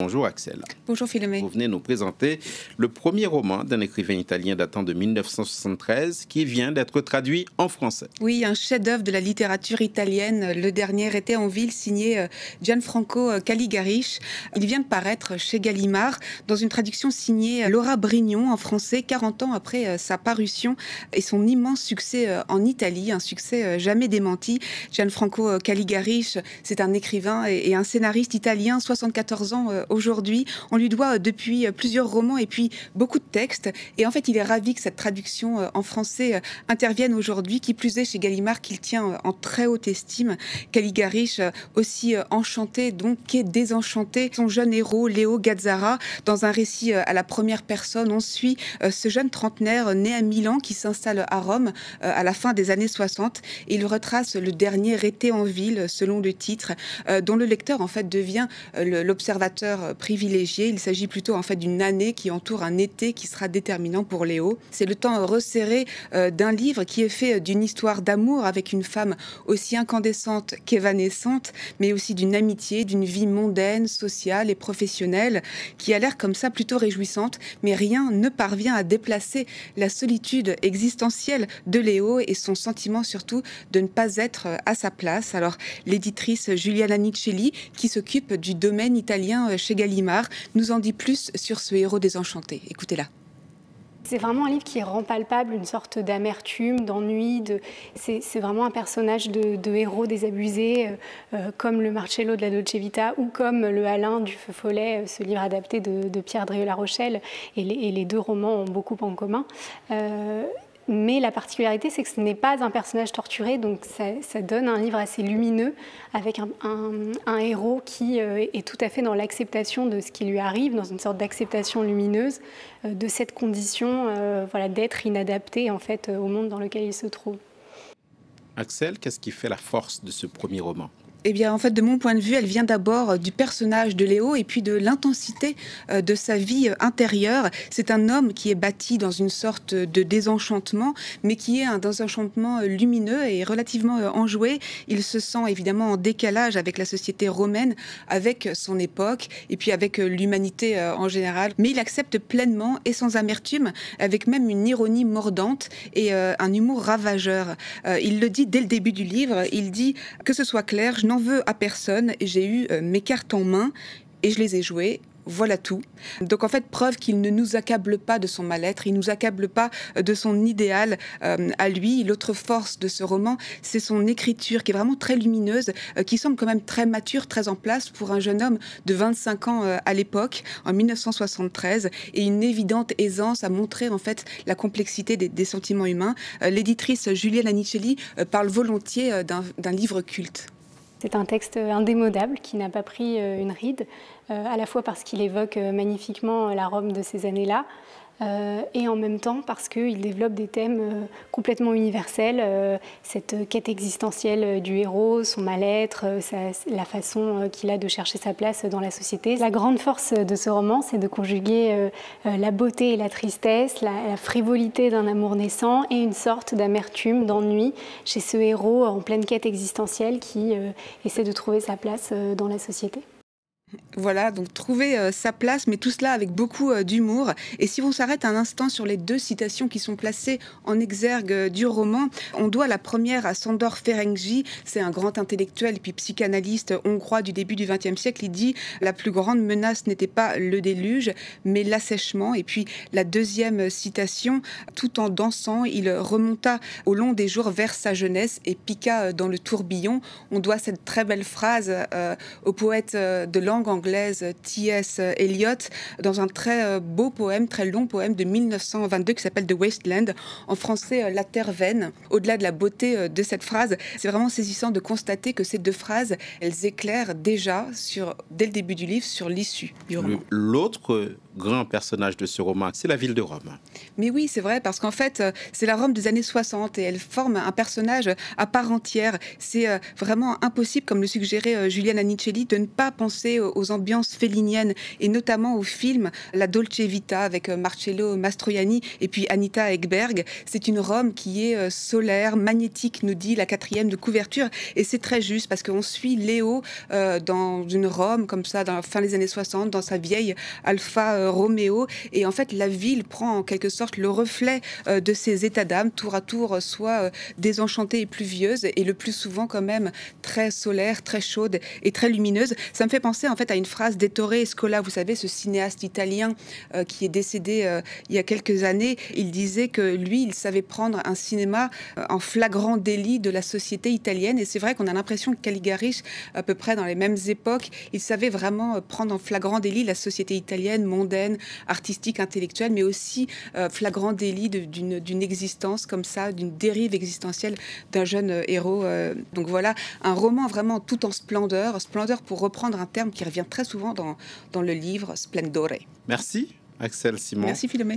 Bonjour Axel. Bonjour Philomé. Vous venez nous présenter le premier roman d'un écrivain italien datant de 1973 qui vient d'être traduit en français. Oui, un chef-d'œuvre de la littérature italienne. Le dernier était en ville signé euh, Gianfranco euh, Caligarish. Il vient de paraître chez Gallimard dans une traduction signée euh, Laura Brignon en français 40 ans après sa parution et son immense succès en Italie, un succès jamais démenti. Gianfranco Caligarish, c'est un écrivain et un scénariste italien, 74 ans aujourd'hui. On lui doit euh, depuis euh, plusieurs romans et puis beaucoup de textes. Et en fait, il est ravi que cette traduction euh, en français intervienne aujourd'hui, qui plus est chez Gallimard, qu'il tient en très haute estime. Caligarish, aussi enchanté, donc, qu'est désenchanté. Son jeune héros, Léo Gazzara, dans un récit à la première personne, on suit ce jeune trentenaire né à Milan qui s'installe à Rome à la fin des années 60. Et il retrace le dernier été en ville, selon le titre, dont le lecteur, en fait, devient l'observateur euh, privilégié. Il s'agit plutôt en fait d'une année qui entoure un été qui sera déterminant pour Léo. C'est le temps resserré euh, d'un livre qui est fait d'une histoire d'amour avec une femme aussi incandescente qu'évanescente, mais aussi d'une amitié, d'une vie mondaine, sociale et professionnelle qui a l'air comme ça plutôt réjouissante, mais rien ne parvient à déplacer la solitude existentielle de Léo et son sentiment surtout de ne pas être à sa place. Alors l'éditrice Juliana Nicelli, qui s'occupe du domaine italien chez Gallimard, nous en dit plus sur ce héros désenchanté. Écoutez-la. C'est vraiment un livre qui rend palpable une sorte d'amertume, d'ennui. De... C'est vraiment un personnage de, héros désabusé, euh, euh, comme le Marcello de la Dolce Vita ou comme le Alain du Feu Follet, euh, ce livre adapté de, Pierre Drieux-La Rochelle. Et les, deux romans ont beaucoup en commun. Mais la particularité, c'est que ce n'est pas un personnage torturé, donc ça, donne un livre assez lumineux, avec un, héros qui euh, est tout à fait dans l'acceptation de ce qui lui arrive, dans une sorte d'acceptation lumineuse euh, de cette condition euh, voilà, d'être inadapté en fait, au monde dans lequel il se trouve. Axel, qu'est-ce qui fait la force de ce premier roman? Eh bien, en fait, de mon point de vue, elle vient d'abord euh, du personnage de Léo et puis de l'intensité euh, de sa vie euh, intérieure. C'est un homme qui est bâti dans une sorte de désenchantement, mais qui est un désenchantement lumineux et relativement enjoué. Il se sent évidemment en décalage avec la société romaine, avec son époque et puis avec l'humanité en général. Mais il accepte pleinement et sans amertume, avec même une ironie mordante et un humour ravageur. Il le dit dès le début du livre. Il dit que ce soit clair, je n'en veux à personne. J'ai eu euh, mes cartes en main et je les ai jouées. Voilà tout. Donc en fait, preuve qu'il ne nous accable pas de son mal-être, il ne nous accable pas euh, de son idéal euh, à lui. L'autre force de ce roman, c'est son écriture qui est vraiment très lumineuse, qui semble quand même très mature, très en place pour un jeune homme de 25 ans à l'époque, en 1973, et une évidente aisance à montrer en fait la complexité des, sentiments humains. L'éditrice Julienne Anicelli parle volontiers d'un livre culte. C'est un texte indémodable qui n'a pas pris euh, une ride, euh, à la fois parce qu'il évoque euh, magnifiquement la Rome de ces années-là, euh, et en même temps parce qu'il développe des thèmes euh, complètement universels, euh, cette quête existentielle du héros, son mal-être, la façon qu'il a de chercher sa place dans la société. La grande force de ce roman, c'est de conjuguer la beauté et la tristesse, la, frivolité d'un amour naissant et une sorte d'amertume, d'ennui chez ce héros en pleine quête existentielle qui essaie de trouver sa place dans la société. Voilà, donc trouver euh, sa place, mais tout cela avec beaucoup euh, d'humour. Et si on s'arrête un instant sur les deux citations qui sont placées en exergue euh, du roman, on doit la première à Sandor Ferenczi, c'est un grand intellectuel puis psychanalyste hongrois du début du XXe siècle. Il dit la plus grande menace n'était pas le déluge, mais l'assèchement. Et puis la deuxième citation, tout en dansant, il remonta au long des jours vers sa jeunesse et piqua dans le tourbillon. On doit cette très belle phrase au poète de langue anglaise T.S. Eliot dans un très euh, beau poème, très long poème de 1922 qui s'appelle The Wasteland, en français euh, La Terre vaine. Au-delà de la beauté euh, de cette phrase, c'est vraiment saisissant de constater que ces deux phrases, elles éclairent déjà sur, dès le début du livre sur l'issue du roman. L'autre grand personnage de ce roman, c'est la ville de Rome. Mais oui, c'est vrai, parce qu'en fait, euh, c'est la Rome des années 60 et elle forme un personnage à part entière. C'est euh, vraiment impossible, comme le suggérait euh, Juliana Anicelli, de ne pas penser aux ambiances féliniennes et notamment au film La Dolce Vita avec Marcello Mastroianni et puis Anita Ekberg. C'est une Rome qui est solaire, magnétique, nous dit la quatrième de couverture. Et c'est très juste parce qu'on suit Léo dans une Rome comme ça, dans la fin des années 60, dans sa vieille Alfa Romeo. Et en fait, la ville prend en quelque sorte le reflet euh, de ces états d'âme, tour à tour, soit euh, désenchantée et pluvieuse, et le plus souvent quand même très solaire, très chaude et très lumineuse. Ça me fait penser en fait à une phrase d'Ettore Scola, vous savez, ce cinéaste italien euh, qui est décédé il y a quelques années. Il disait que lui, il savait prendre un cinéma en flagrant délit de la société italienne. Et c'est vrai qu'on a l'impression que Caligari, à peu près dans les mêmes époques, il savait vraiment prendre en flagrant délit la société italienne, mondaine, artistique, intellectuelle, mais aussi flagrant délit d'une existence comme ça, d'une dérive existentielle d'un jeune euh, héros. Euh. donc voilà, un roman vraiment tout en splendeur, splendeur pour reprendre un terme qui revient très souvent dans, dans le livre, splendore. Merci Axel Simon. Merci Philomé.